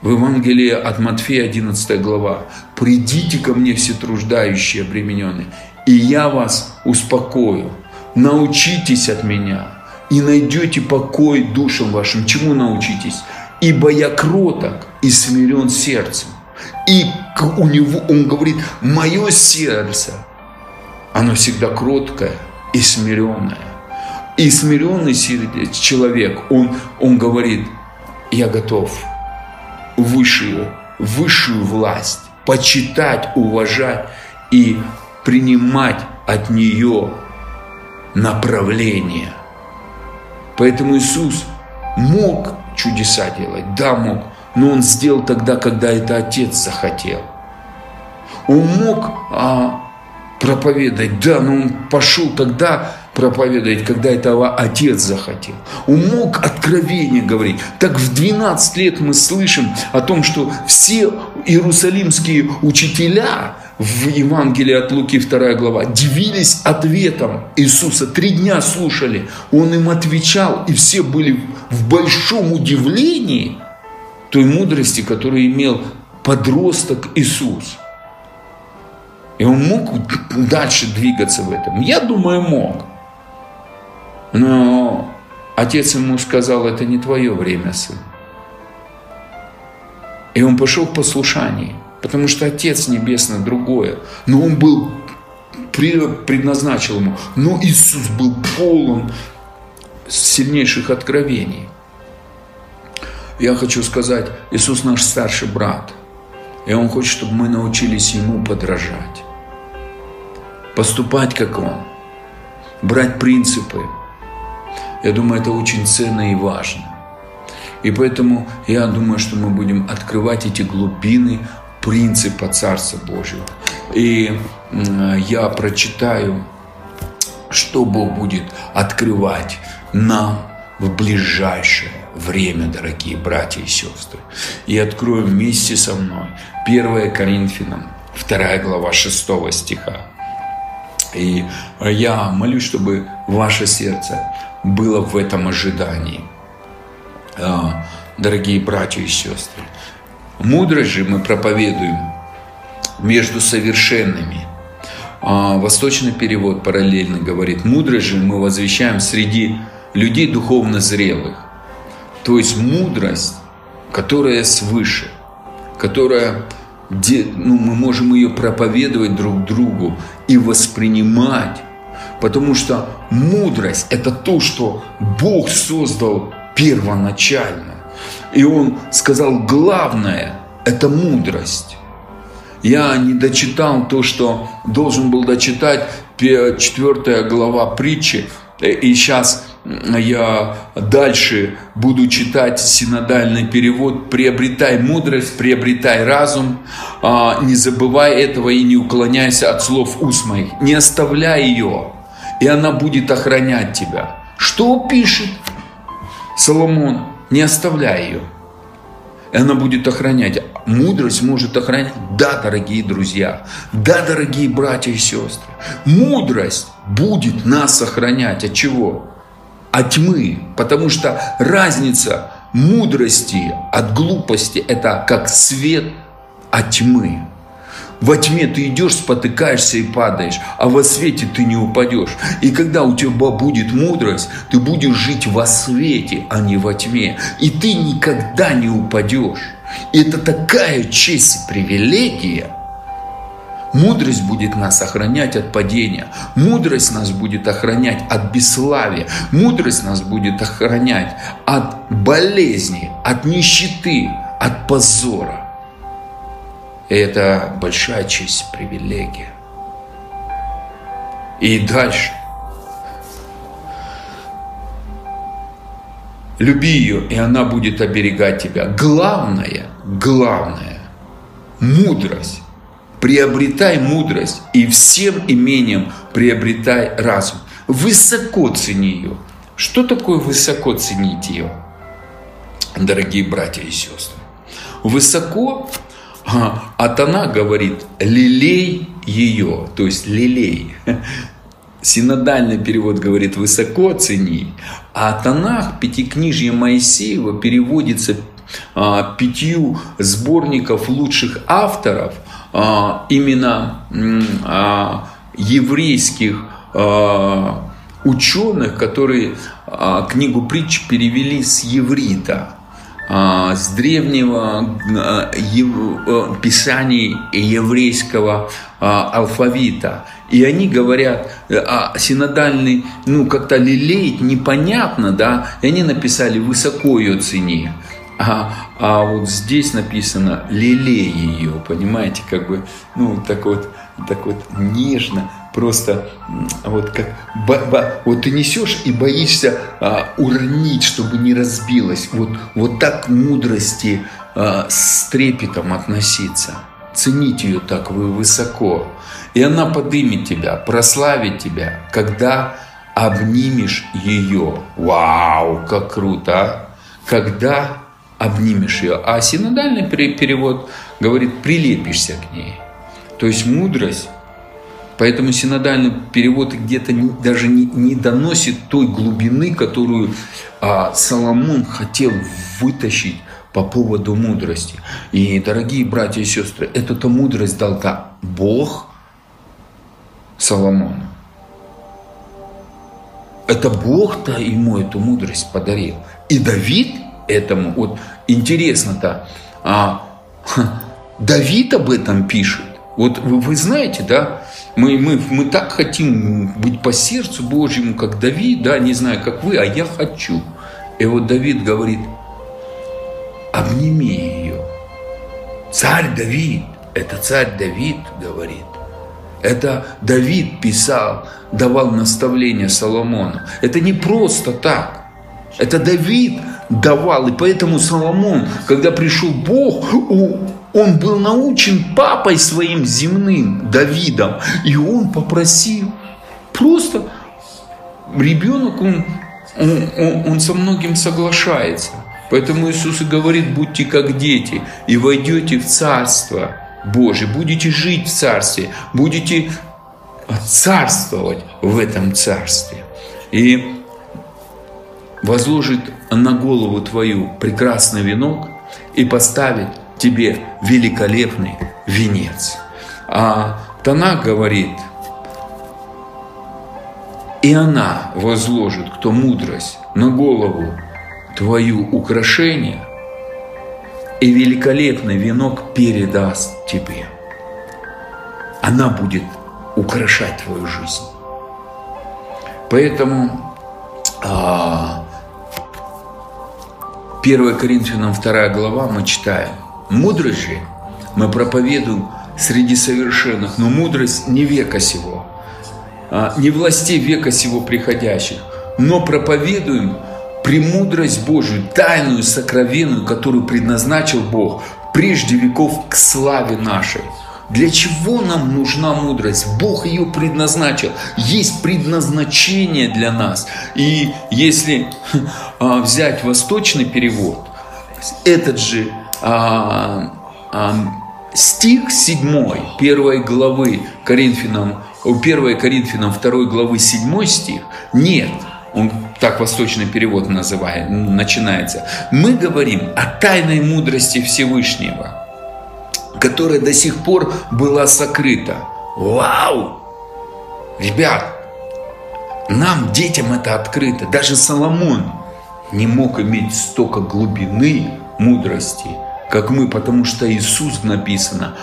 в Евангелии от Матфея 11 глава. «Придите ко мне все труждающие, обремененные, и я вас успокою. Научитесь от меня, и найдете покой душам вашим. Чему научитесь? Ибо я кроток и смирен сердцем. И у него, он говорит, мое сердце, оно всегда кроткое и смиренное. И смиренный человек, он, он говорит, я готов высшую, высшую власть почитать, уважать и принимать от нее направление. Поэтому Иисус мог чудеса делать, да, мог, но Он сделал тогда, когда это Отец захотел. Он мог а, проповедовать, да, но Он пошел тогда проповедовать, когда этого Отец захотел. Он мог откровение говорить. Так в 12 лет мы слышим о том, что все иерусалимские учителя, в Евангелии от Луки 2 глава, дивились ответом Иисуса. Три дня слушали. Он им отвечал, и все были в большом удивлении той мудрости, которую имел подросток Иисус. И он мог дальше двигаться в этом. Я думаю, мог. Но отец ему сказал, это не твое время, сын. И он пошел в послушании. Потому что Отец Небесный другое. Но он был, предназначил ему. Но Иисус был полон сильнейших откровений. Я хочу сказать, Иисус наш старший брат. И Он хочет, чтобы мы научились Ему подражать. Поступать, как Он. Брать принципы. Я думаю, это очень ценно и важно. И поэтому я думаю, что мы будем открывать эти глубины принципа Царства Божьего. И я прочитаю, что Бог будет открывать нам в ближайшее время, дорогие братья и сестры. И открою вместе со мной 1 Коринфянам, 2 глава 6 стиха. И я молюсь, чтобы ваше сердце было в этом ожидании. А, дорогие братья и сестры, Мудрость же мы проповедуем между совершенными. А восточный перевод параллельно говорит, мудрость же мы возвещаем среди людей духовно зрелых. То есть мудрость, которая свыше, которая ну, мы можем ее проповедовать друг другу и воспринимать, потому что мудрость – это то, что Бог создал первоначально. И он сказал, главное – это мудрость. Я не дочитал то, что должен был дочитать 4 глава притчи, и сейчас я дальше буду читать синодальный перевод «Приобретай мудрость, приобретай разум, а, не забывай этого и не уклоняйся от слов уст моих, не оставляй ее, и она будет охранять тебя». Что пишет Соломон? Не оставляй ее, и она будет охранять. Мудрость может охранять. Да, дорогие друзья, да, дорогие братья и сестры, мудрость будет нас охранять. От чего? от тьмы, потому что разница мудрости от глупости – это как свет от тьмы. Во тьме ты идешь, спотыкаешься и падаешь, а во свете ты не упадешь. И когда у тебя будет мудрость, ты будешь жить во свете, а не во тьме. И ты никогда не упадешь. И это такая честь и привилегия – Мудрость будет нас охранять от падения. Мудрость нас будет охранять от бесславия. Мудрость нас будет охранять от болезни, от нищеты, от позора. И это большая честь привилегия. И дальше. Люби ее, и она будет оберегать тебя. Главное, главное, мудрость приобретай мудрость и всем имением приобретай разум. Высоко цени ее. Что такое высоко ценить ее, дорогие братья и сестры? Высоко, а, а она говорит, лелей ее, то есть лелей. Синодальный перевод говорит «высоко цени», а Танах, Пятикнижье Моисеева, переводится а, пятью сборников лучших авторов – а, именно а, еврейских ученых, которые книгу притч перевели с еврита, с древнего писаний еврейского алфавита. И они говорят, а синодальный, ну, как-то лелеять непонятно, да, и они написали «высоко ее цени». А, а вот здесь написано «лелей ее», понимаете, как бы, ну, так вот, так вот нежно, просто вот как, вот ты несешь и боишься а, уронить, чтобы не разбилось. Вот, вот так мудрости а, с трепетом относиться. Ценить ее так вы высоко. И она подымет тебя, прославит тебя, когда обнимешь ее. Вау, как круто, а! Когда обнимешь ее. А синодальный перевод говорит, прилепишься к ней. То есть мудрость, поэтому синодальный перевод где-то даже не, не доносит той глубины, которую а, Соломон хотел вытащить по поводу мудрости. И, дорогие братья и сестры, эту-то мудрость дал-то Бог Соломону. Это Бог-то ему эту мудрость подарил. И Давид этому. Вот интересно-то, а, Давид об этом пишет. Вот вы, вы знаете, да, мы, мы, мы так хотим быть по сердцу Божьему, как Давид, да, не знаю, как вы, а я хочу. И вот Давид говорит, обними ее. Царь Давид, это царь Давид говорит. Это Давид писал, давал наставление Соломону. Это не просто так. Это Давид давал. И поэтому Соломон, когда пришел Бог, он был научен папой своим земным, Давидом. И он попросил просто ребенок, он, он, он, он со многим соглашается. Поэтому Иисус и говорит, будьте как дети, и войдете в Царство Божие, будете жить в Царстве, будете царствовать в этом Царстве. И возложит на голову твою прекрасный венок и поставит тебе великолепный венец. А Танак говорит, и она возложит, кто мудрость, на голову твою украшение, и великолепный венок передаст тебе. Она будет украшать твою жизнь. Поэтому а, 1 Коринфянам 2 глава мы читаем. Мудрость же мы проповедуем среди совершенных, но мудрость не века сего. а, не властей века сего приходящих, но проповедуем премудрость Божию, тайную, сокровенную, которую предназначил Бог прежде веков к славе нашей. Для чего нам нужна мудрость? Бог ее предназначил. Есть предназначение для нас. И если а, взять восточный перевод, этот же а, а, стих 7 первой главы Коринфянам, 1 Коринфянам 2 главы 7 стих, нет, он так восточный перевод называет, начинается. Мы говорим о тайной мудрости Всевышнего – которая до сих пор была сокрыта. Вау! Ребят, нам, детям, это открыто. Даже Соломон не мог иметь столько глубины мудрости, как мы, потому что Иисус написано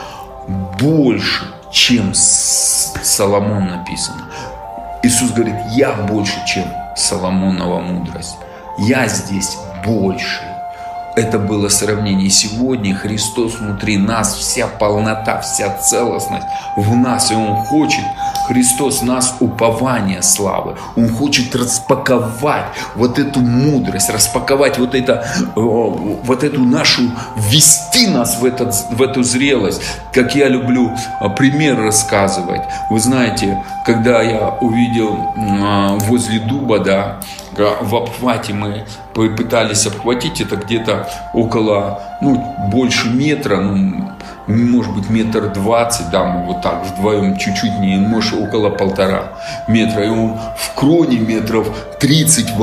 больше, чем Соломон написано. Иисус говорит, я больше, чем Соломонова мудрость. Я здесь больше это было сравнение. Сегодня Христос внутри нас, вся полнота, вся целостность в нас. И Он хочет, Христос нас упование славы. Он хочет распаковать вот эту мудрость, распаковать вот, это, вот эту нашу, ввести нас в, этот, в эту зрелость. Как я люблю а, пример рассказывать. Вы знаете, когда я увидел а, возле дуба, да, в обхвате мы пытались обхватить, это где-то около, ну, больше метра, ну, может быть, метр двадцать, да, мы вот так вдвоем чуть-чуть не, может, около полтора метра. И он в кроне метров 30,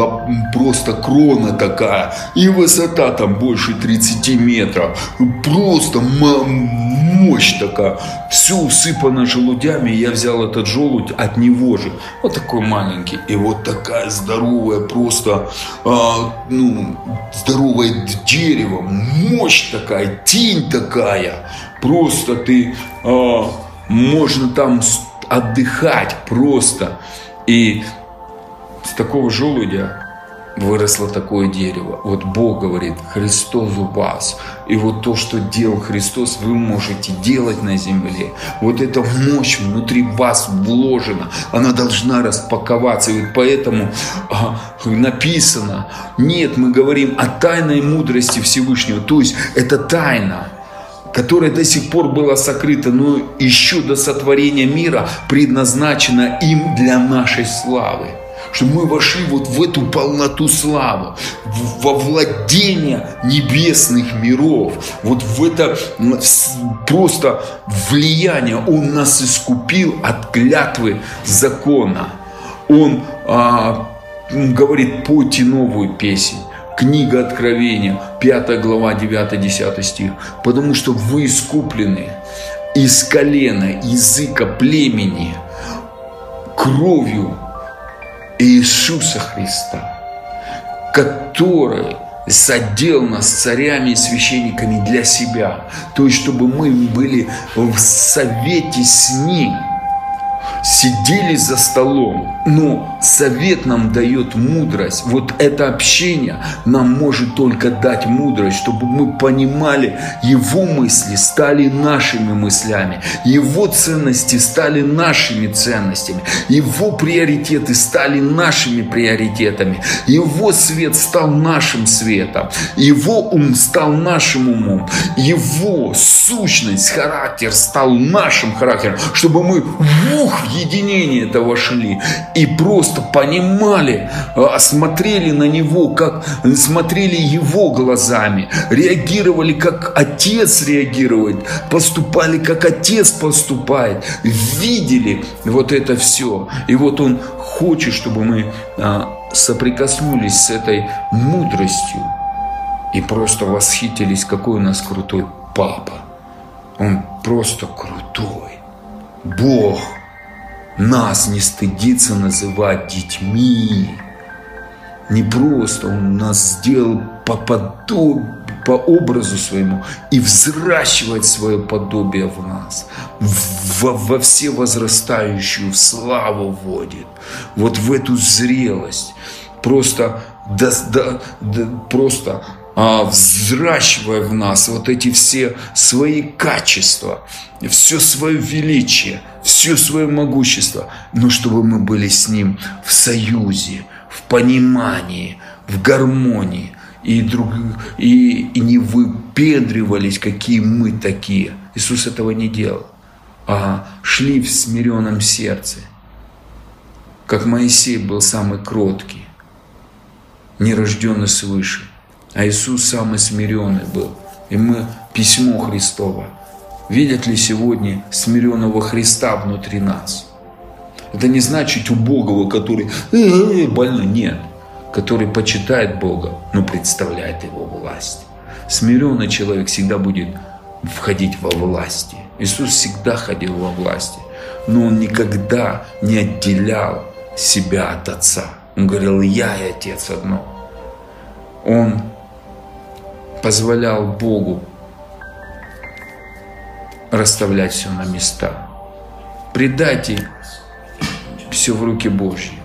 просто крона такая. И высота там больше 30 метров. Просто мощь такая. Все усыпано желудями. Я взял этот желудь от него же. Вот такой маленький. И вот такая здоровая, просто, а, ну, здоровое дерево. Мощь такая, тень такая. Просто ты, а, можно там отдыхать просто. И с такого желудя выросло такое дерево. Вот Бог говорит, Христос у вас. И вот то, что делал Христос, вы можете делать на земле. Вот эта мощь внутри вас вложена. Она должна распаковаться. И вот поэтому а, написано, нет, мы говорим о тайной мудрости Всевышнего. То есть это тайна которая до сих пор была сокрыта, но еще до сотворения мира предназначена им для нашей славы что мы вошли вот в эту полноту славы, во владение небесных миров, вот в это просто влияние. Он нас искупил от клятвы закона. Он а, говорит, пойте новую песнь. Книга Откровения, 5 глава, 9-10 стих. Потому что вы искуплены из колена, языка, племени, кровью Иисуса Христа, который задел нас царями и священниками для себя, то есть чтобы мы были в совете с Ним – сидели за столом. Но совет нам дает мудрость. Вот это общение нам может только дать мудрость, чтобы мы понимали, его мысли стали нашими мыслями, его ценности стали нашими ценностями, его приоритеты стали нашими приоритетами, его свет стал нашим светом, его ум стал нашим умом, его сущность, характер стал нашим характером, чтобы мы вух единение это вошли и просто понимали, а, смотрели на него, как смотрели его глазами, реагировали, как отец реагирует, поступали, как отец поступает, видели вот это все. И вот он хочет, чтобы мы а, соприкоснулись с этой мудростью и просто восхитились, какой у нас крутой папа. Он просто крутой. Бог нас не стыдится называть детьми. Не просто Он нас сделал по, подоб... по образу своему и взращивать свое подобие в нас. Во, во все возрастающую в славу вводит. Вот в эту зрелость. Просто, да, да, да, просто взращивая в нас вот эти все свои качества, все свое величие, все свое могущество, но чтобы мы были с Ним в союзе, в понимании, в гармонии, и, друг, и, и не выпендривались, какие мы такие. Иисус этого не делал, а шли в смиренном сердце, как Моисей был самый кроткий, нерожденный свыше, а Иисус самый смиренный был. И мы письмо Христово. Видят ли сегодня смиренного Христа внутри нас? Это не значит убогого, который э -э -э, больно. Нет который почитает Бога, но представляет Его власть. Смиренный человек всегда будет входить во власти. Иисус всегда ходил во власти, но Он никогда не отделял себя от Отца. Он говорил, я и Отец одно. Он позволял Богу расставлять все на места. Предайте все в руки Божьи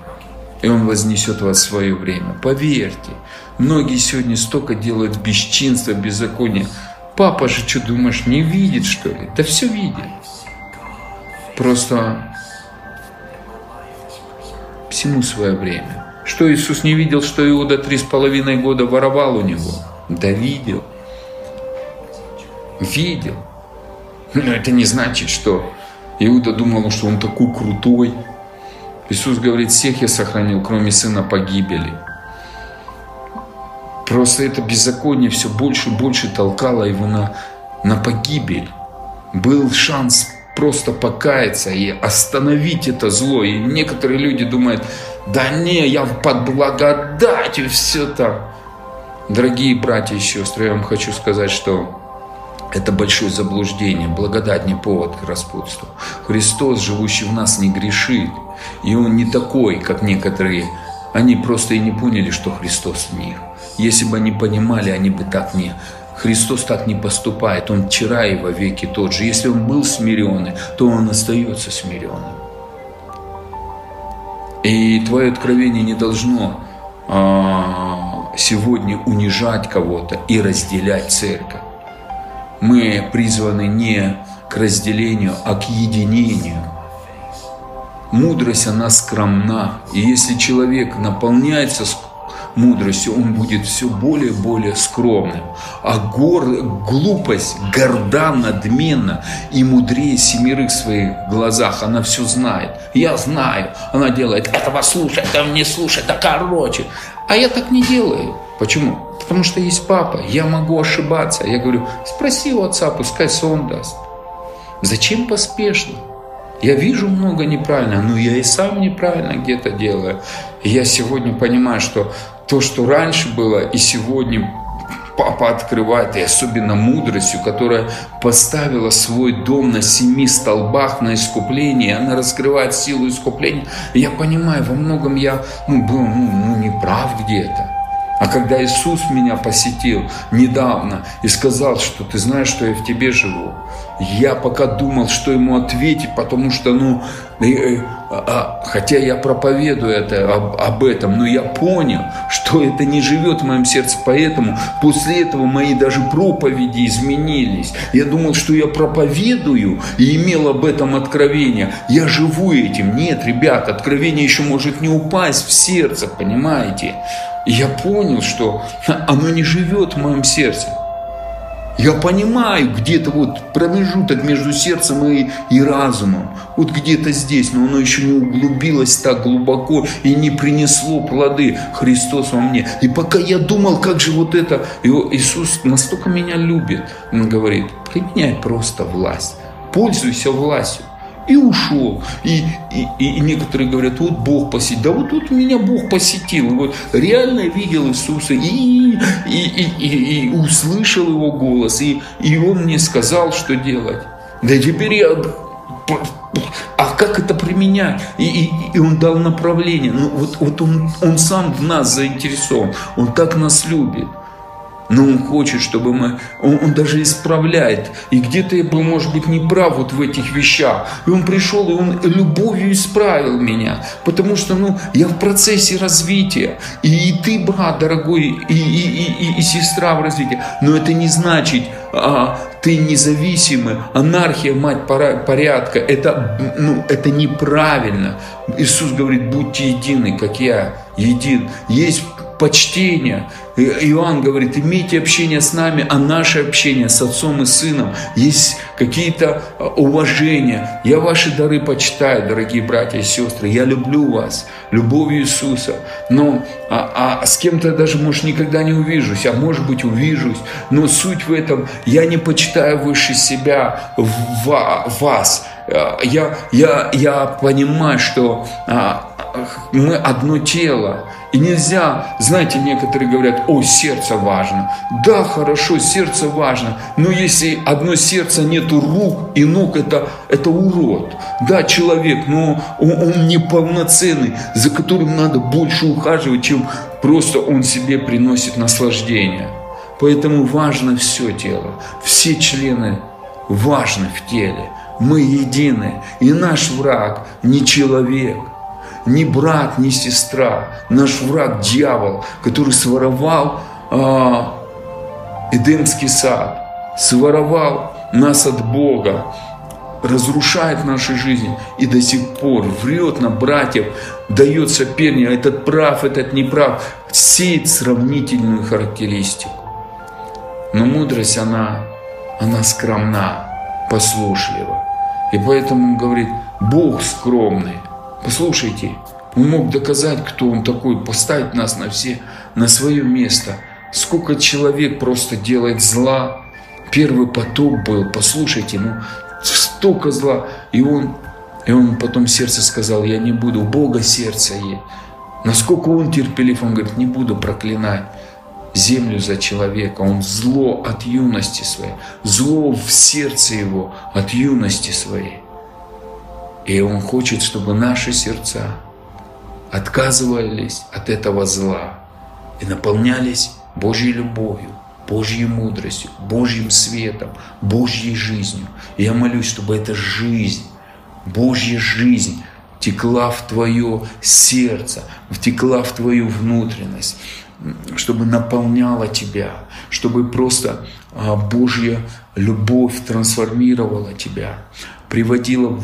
и Он вознесет вас в свое время. Поверьте, многие сегодня столько делают бесчинства, беззакония. Папа же, что думаешь, не видит, что ли? Да все видит. Просто всему свое время. Что Иисус не видел, что Иуда три с половиной года воровал у него? Да видел. Видел. Но это не значит, что Иуда думал, что он такой крутой, Иисус говорит, всех я сохранил, кроме сына погибели. Просто это беззаконие все больше и больше толкало его на, на погибель. Был шанс просто покаяться и остановить это зло. И некоторые люди думают, да не, я под благодатью все так. Дорогие братья и сестры, я вам хочу сказать, что это большое заблуждение. Благодать не повод к распутству. Христос, живущий в нас, не грешит. И Он не такой, как некоторые. Они просто и не поняли, что Христос в них. Если бы они понимали, они бы так не... Христос так не поступает. Он вчера и во веки тот же. Если Он был смиренный, то Он остается смиренным. И твое откровение не должно а, сегодня унижать кого-то и разделять церковь. Мы призваны не к разделению, а к единению. Мудрость, она скромна. И если человек наполняется мудростью, он будет все более и более скромным. А гор, глупость горда, надменна и мудрее семерых в своих глазах. Она все знает. Я знаю. Она делает этого слушай, этого не слушай, да короче. А я так не делаю. Почему? Потому что есть папа, я могу ошибаться. Я говорю, спроси у отца, пускай сон даст. Зачем поспешно? Я вижу много неправильно, но я и сам неправильно где-то делаю. И я сегодня понимаю, что то, что раньше было, и сегодня папа открывает, и особенно мудростью, которая поставила свой дом на семи столбах на искупление, она раскрывает силу искупления. Я понимаю, во многом я ну, был ну, ну, неправ где-то. А когда Иисус меня посетил недавно и сказал, что ты знаешь, что я в тебе живу, я пока думал, что ему ответить, потому что, ну, э, а, хотя я проповедую это, об, об этом, но я понял, что это не живет в моем сердце, поэтому после этого мои даже проповеди изменились. Я думал, что я проповедую и имел об этом откровение. Я живу этим. Нет, ребят, откровение еще может не упасть в сердце, понимаете? Я понял, что оно не живет в моем сердце. Я понимаю где-то вот промежуток между сердцем и, и разумом. Вот где-то здесь, но оно еще не углубилось так глубоко и не принесло плоды Христос во мне. И пока я думал, как же вот это, Иисус настолько меня любит, Он говорит, применяй просто власть, пользуйся властью и ушел. И, и, и некоторые говорят, вот Бог посетил. Да вот тут меня Бог посетил. Вот реально видел Иисуса и, и, и, и, и услышал его голос. И, и он мне сказал, что делать. Да теперь я а как это применять? И, и, и он дал направление. Ну, вот, вот он, он сам в нас заинтересован. Он так нас любит. Но Он хочет, чтобы мы, Он, он даже исправляет. И где-то я был, может быть, неправ вот в этих вещах. И Он пришел, и Он любовью исправил меня. Потому что, ну, я в процессе развития. И, и ты, брат дорогой, и, и, и, и сестра в развитии. Но это не значит, а, ты независимый, анархия, мать порядка. Это, ну, это неправильно. Иисус говорит, будьте едины, как я един. Есть почтение. Иоанн говорит, имейте общение с нами, а наше общение с Отцом и Сыном есть какие-то а, уважения. Я ваши дары почитаю, дорогие братья и сестры. Я люблю вас, любовью Иисуса. Но а, а с кем-то я даже, может, никогда не увижусь, а может быть, увижусь. Но суть в этом, я не почитаю выше себя в вас. А, я, я, я понимаю, что мы одно тело. И нельзя, знаете, некоторые говорят, о, сердце важно. Да, хорошо, сердце важно, но если одно сердце нету рук и ног, это, это урод. Да, человек, но он, он неполноценный, за которым надо больше ухаживать, чем просто он себе приносит наслаждение. Поэтому важно все тело, все члены важны в теле. Мы едины, и наш враг не человек – ни брат, ни сестра. Наш враг дьявол, который своровал э, Эдемский сад, своровал нас от Бога, разрушает наши жизни и до сих пор врет на братьев, дает соперника, этот прав, этот не прав, сеет сравнительную характеристику. Но мудрость, она, она скромна, послушлива. И поэтому он говорит, Бог скромный – Послушайте, он мог доказать, кто он такой, поставить нас на все, на свое место. Сколько человек просто делает зла. Первый потоп был, послушайте, ну, столько зла. И он, и он потом сердце сказал, я не буду, у Бога сердце есть. Насколько он терпелив, он говорит, не буду проклинать землю за человека. Он зло от юности своей, зло в сердце его от юности своей. И Он хочет, чтобы наши сердца отказывались от этого зла и наполнялись Божьей любовью, Божьей мудростью, Божьим светом, Божьей жизнью. И я молюсь, чтобы эта жизнь, Божья жизнь текла в твое сердце, втекла в твою внутренность, чтобы наполняла тебя, чтобы просто а, Божья любовь трансформировала тебя, приводила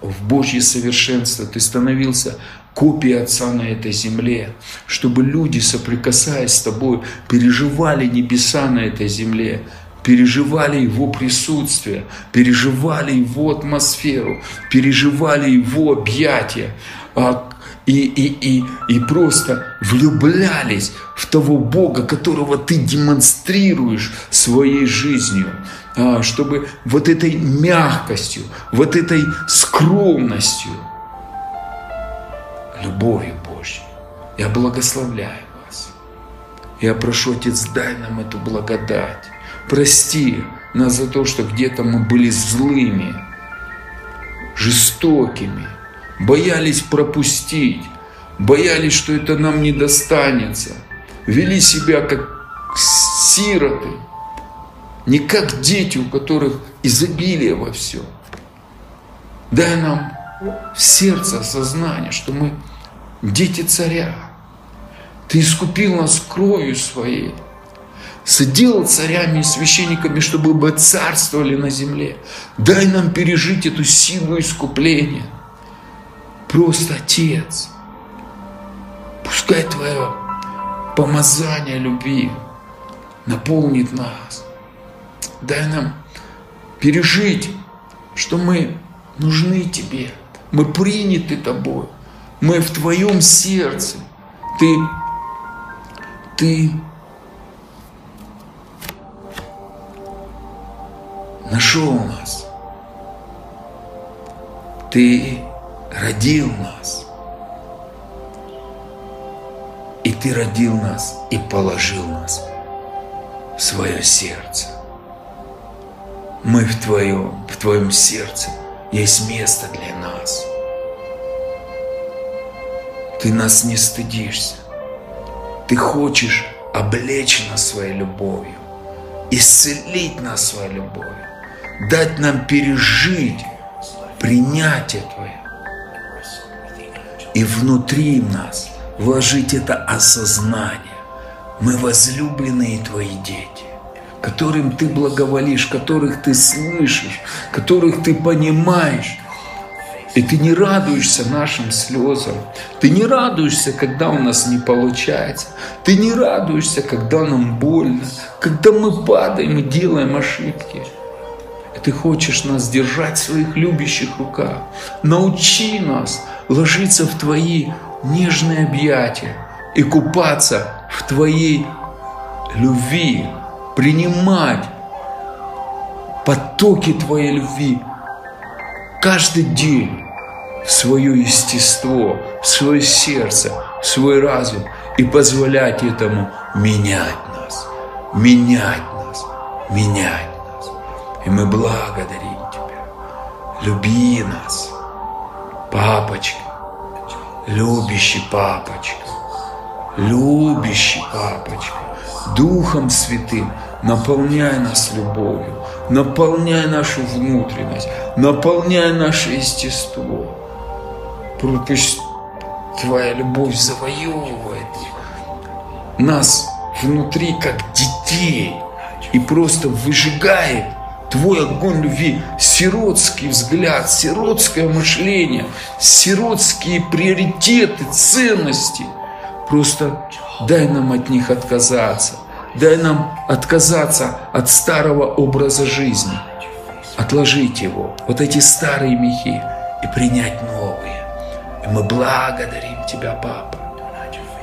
в Божье совершенство, ты становился копией Отца на этой земле, чтобы люди, соприкасаясь с тобой, переживали небеса на этой земле, переживали Его присутствие, переживали Его атмосферу, переживали Его объятия, а, и, и, и, и просто влюблялись в того Бога, которого ты демонстрируешь своей жизнью. А, чтобы вот этой мягкостью, вот этой скромностью, любовью Божьей, я благословляю вас. Я прошу, Отец, дай нам эту благодать. Прости нас за то, что где-то мы были злыми, жестокими, боялись пропустить, боялись, что это нам не достанется, вели себя как сироты – не как дети, у которых изобилие во всем. Дай нам в сердце осознание, что мы дети царя. Ты искупил нас кровью своей, соделал царями и священниками, чтобы мы царствовали на земле. Дай нам пережить эту силу искупления. Просто Отец, пускай Твое помазание любви наполнит нас. Дай нам пережить, что мы нужны Тебе, мы приняты Тобой, мы в Твоем сердце, Ты, Ты нашел нас, Ты родил нас, и Ты родил нас и положил нас в свое сердце мы в Твоем, в Твоем сердце есть место для нас. Ты нас не стыдишься. Ты хочешь облечь нас своей любовью, исцелить нас своей любовью, дать нам пережить принятие Твое. И внутри нас вложить это осознание. Мы возлюбленные Твои дети, которым Ты благоволишь, которых Ты слышишь, которых Ты понимаешь, и ты не радуешься нашим слезам. Ты не радуешься, когда у нас не получается. Ты не радуешься, когда нам больно, когда мы падаем и делаем ошибки. Ты хочешь нас держать в своих любящих руках. Научи нас ложиться в Твои нежные объятия и купаться в Твоей любви, принимать потоки Твоей любви каждый день в свое естество, в свое сердце, в свой разум и позволять этому менять нас, менять нас, менять. И мы благодарим Тебя. Люби нас, папочка, любящий папочка, любящий папочка, Духом Святым наполняй нас любовью, наполняй нашу внутренность, наполняй наше естество. Пусть Твоя любовь завоевывает нас внутри, как детей, и просто выжигает Твой огонь любви, сиротский взгляд, сиротское мышление, сиротские приоритеты, ценности. Просто дай нам от них отказаться. Дай нам отказаться от старого образа жизни. Отложить его, вот эти старые мехи, и принять новые. И мы благодарим Тебя, Папа.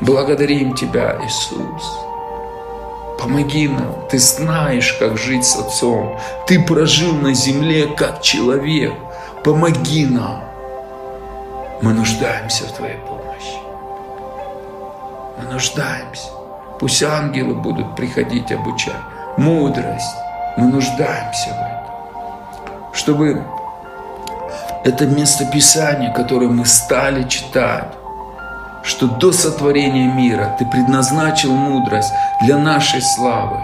Благодарим Тебя, Иисус. Помоги нам. Ты знаешь, как жить с Отцом. Ты прожил на земле как человек. Помоги нам. Мы нуждаемся в Твоей помощи. Мы нуждаемся. Пусть ангелы будут приходить обучать. Мудрость. Мы нуждаемся в этом. Чтобы это место Писания, которое мы стали читать, что до сотворения мира Ты предназначил мудрость для нашей славы.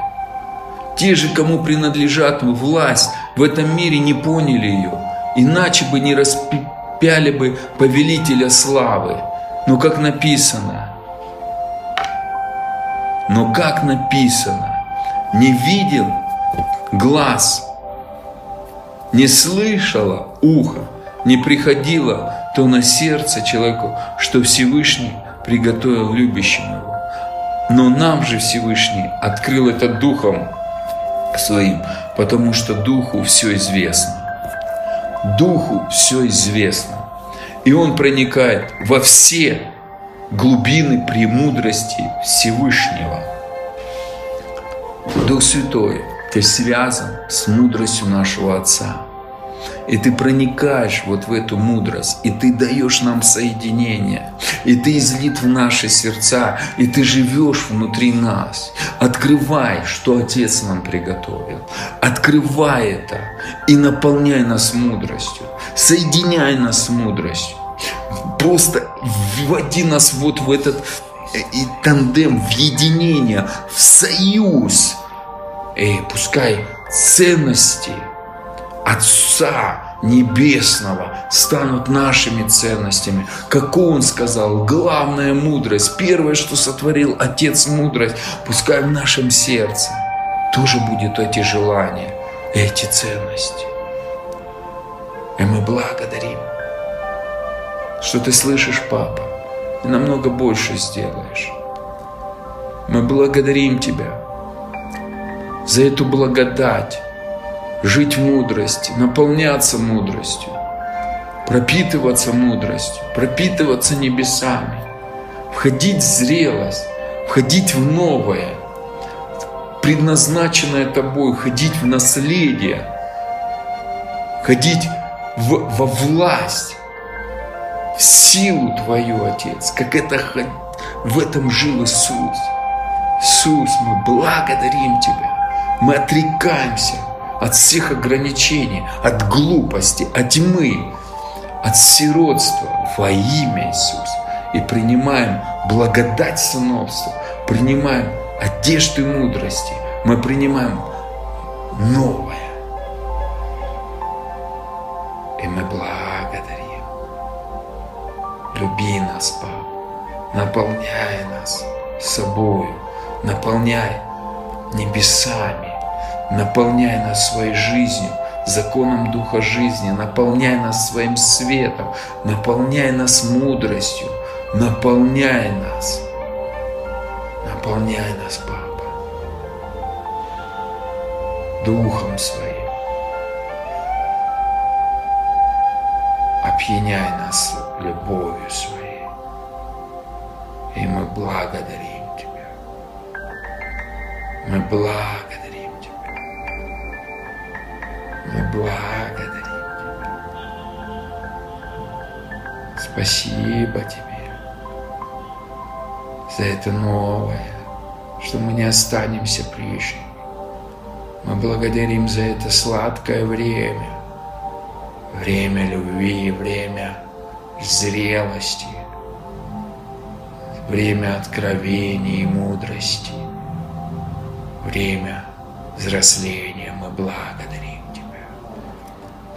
Те же, кому принадлежат власть в этом мире, не поняли ее, иначе бы не распяли бы повелителя славы. Но как написано, но как написано, не видел глаз, не слышало ухо, не приходило то на сердце человеку, что Всевышний приготовил любящим его. Но нам же Всевышний открыл это Духом Своим, потому что Духу все известно. Духу все известно. И Он проникает во все глубины премудрости Всевышнего. Дух Святой, ты связан с мудростью нашего Отца – и ты проникаешь вот в эту мудрость, и ты даешь нам соединение, и ты излит в наши сердца, и ты живешь внутри нас. Открывай, что Отец нам приготовил. Открывай это и наполняй нас мудростью. Соединяй нас с мудростью. Просто вводи нас вот в этот э, и тандем, в единение, в союз. И пускай ценности – Отца Небесного станут нашими ценностями. Как Он сказал, главная мудрость, первое, что сотворил Отец мудрость, пускай в нашем сердце тоже будет эти желания, эти ценности. И мы благодарим, что ты слышишь, Папа, и намного больше сделаешь. Мы благодарим Тебя за эту благодать, жить в мудрости, наполняться мудростью, пропитываться мудростью, пропитываться небесами, входить в зрелость, входить в новое, предназначенное тобой, ходить в наследие, ходить в, во власть, в силу Твою, Отец, как это в этом жил Иисус. Иисус, мы благодарим Тебя, мы отрекаемся – от всех ограничений, от глупости, от тьмы, от сиротства во имя Иисуса. И принимаем благодать сыновства, принимаем одежды мудрости. Мы принимаем новое. И мы благодарим. Люби нас, Папа. Наполняй нас собою. Наполняй небесами. Наполняй нас своей жизнью, законом Духа жизни. Наполняй нас своим светом. Наполняй нас мудростью. Наполняй нас. Наполняй нас, Папа, Духом Своим. Опьяняй нас любовью Своей. И мы благодарим Тебя. Мы благодарим. Мы благодарим. Спасибо Тебе за это новое, что мы не останемся прежними. Мы благодарим за это сладкое время, время любви, время зрелости, время откровений и мудрости, время взросления. Мы благодарим.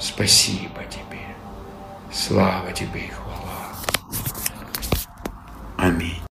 Спасибо тебе. Слава тебе и хвала. Аминь.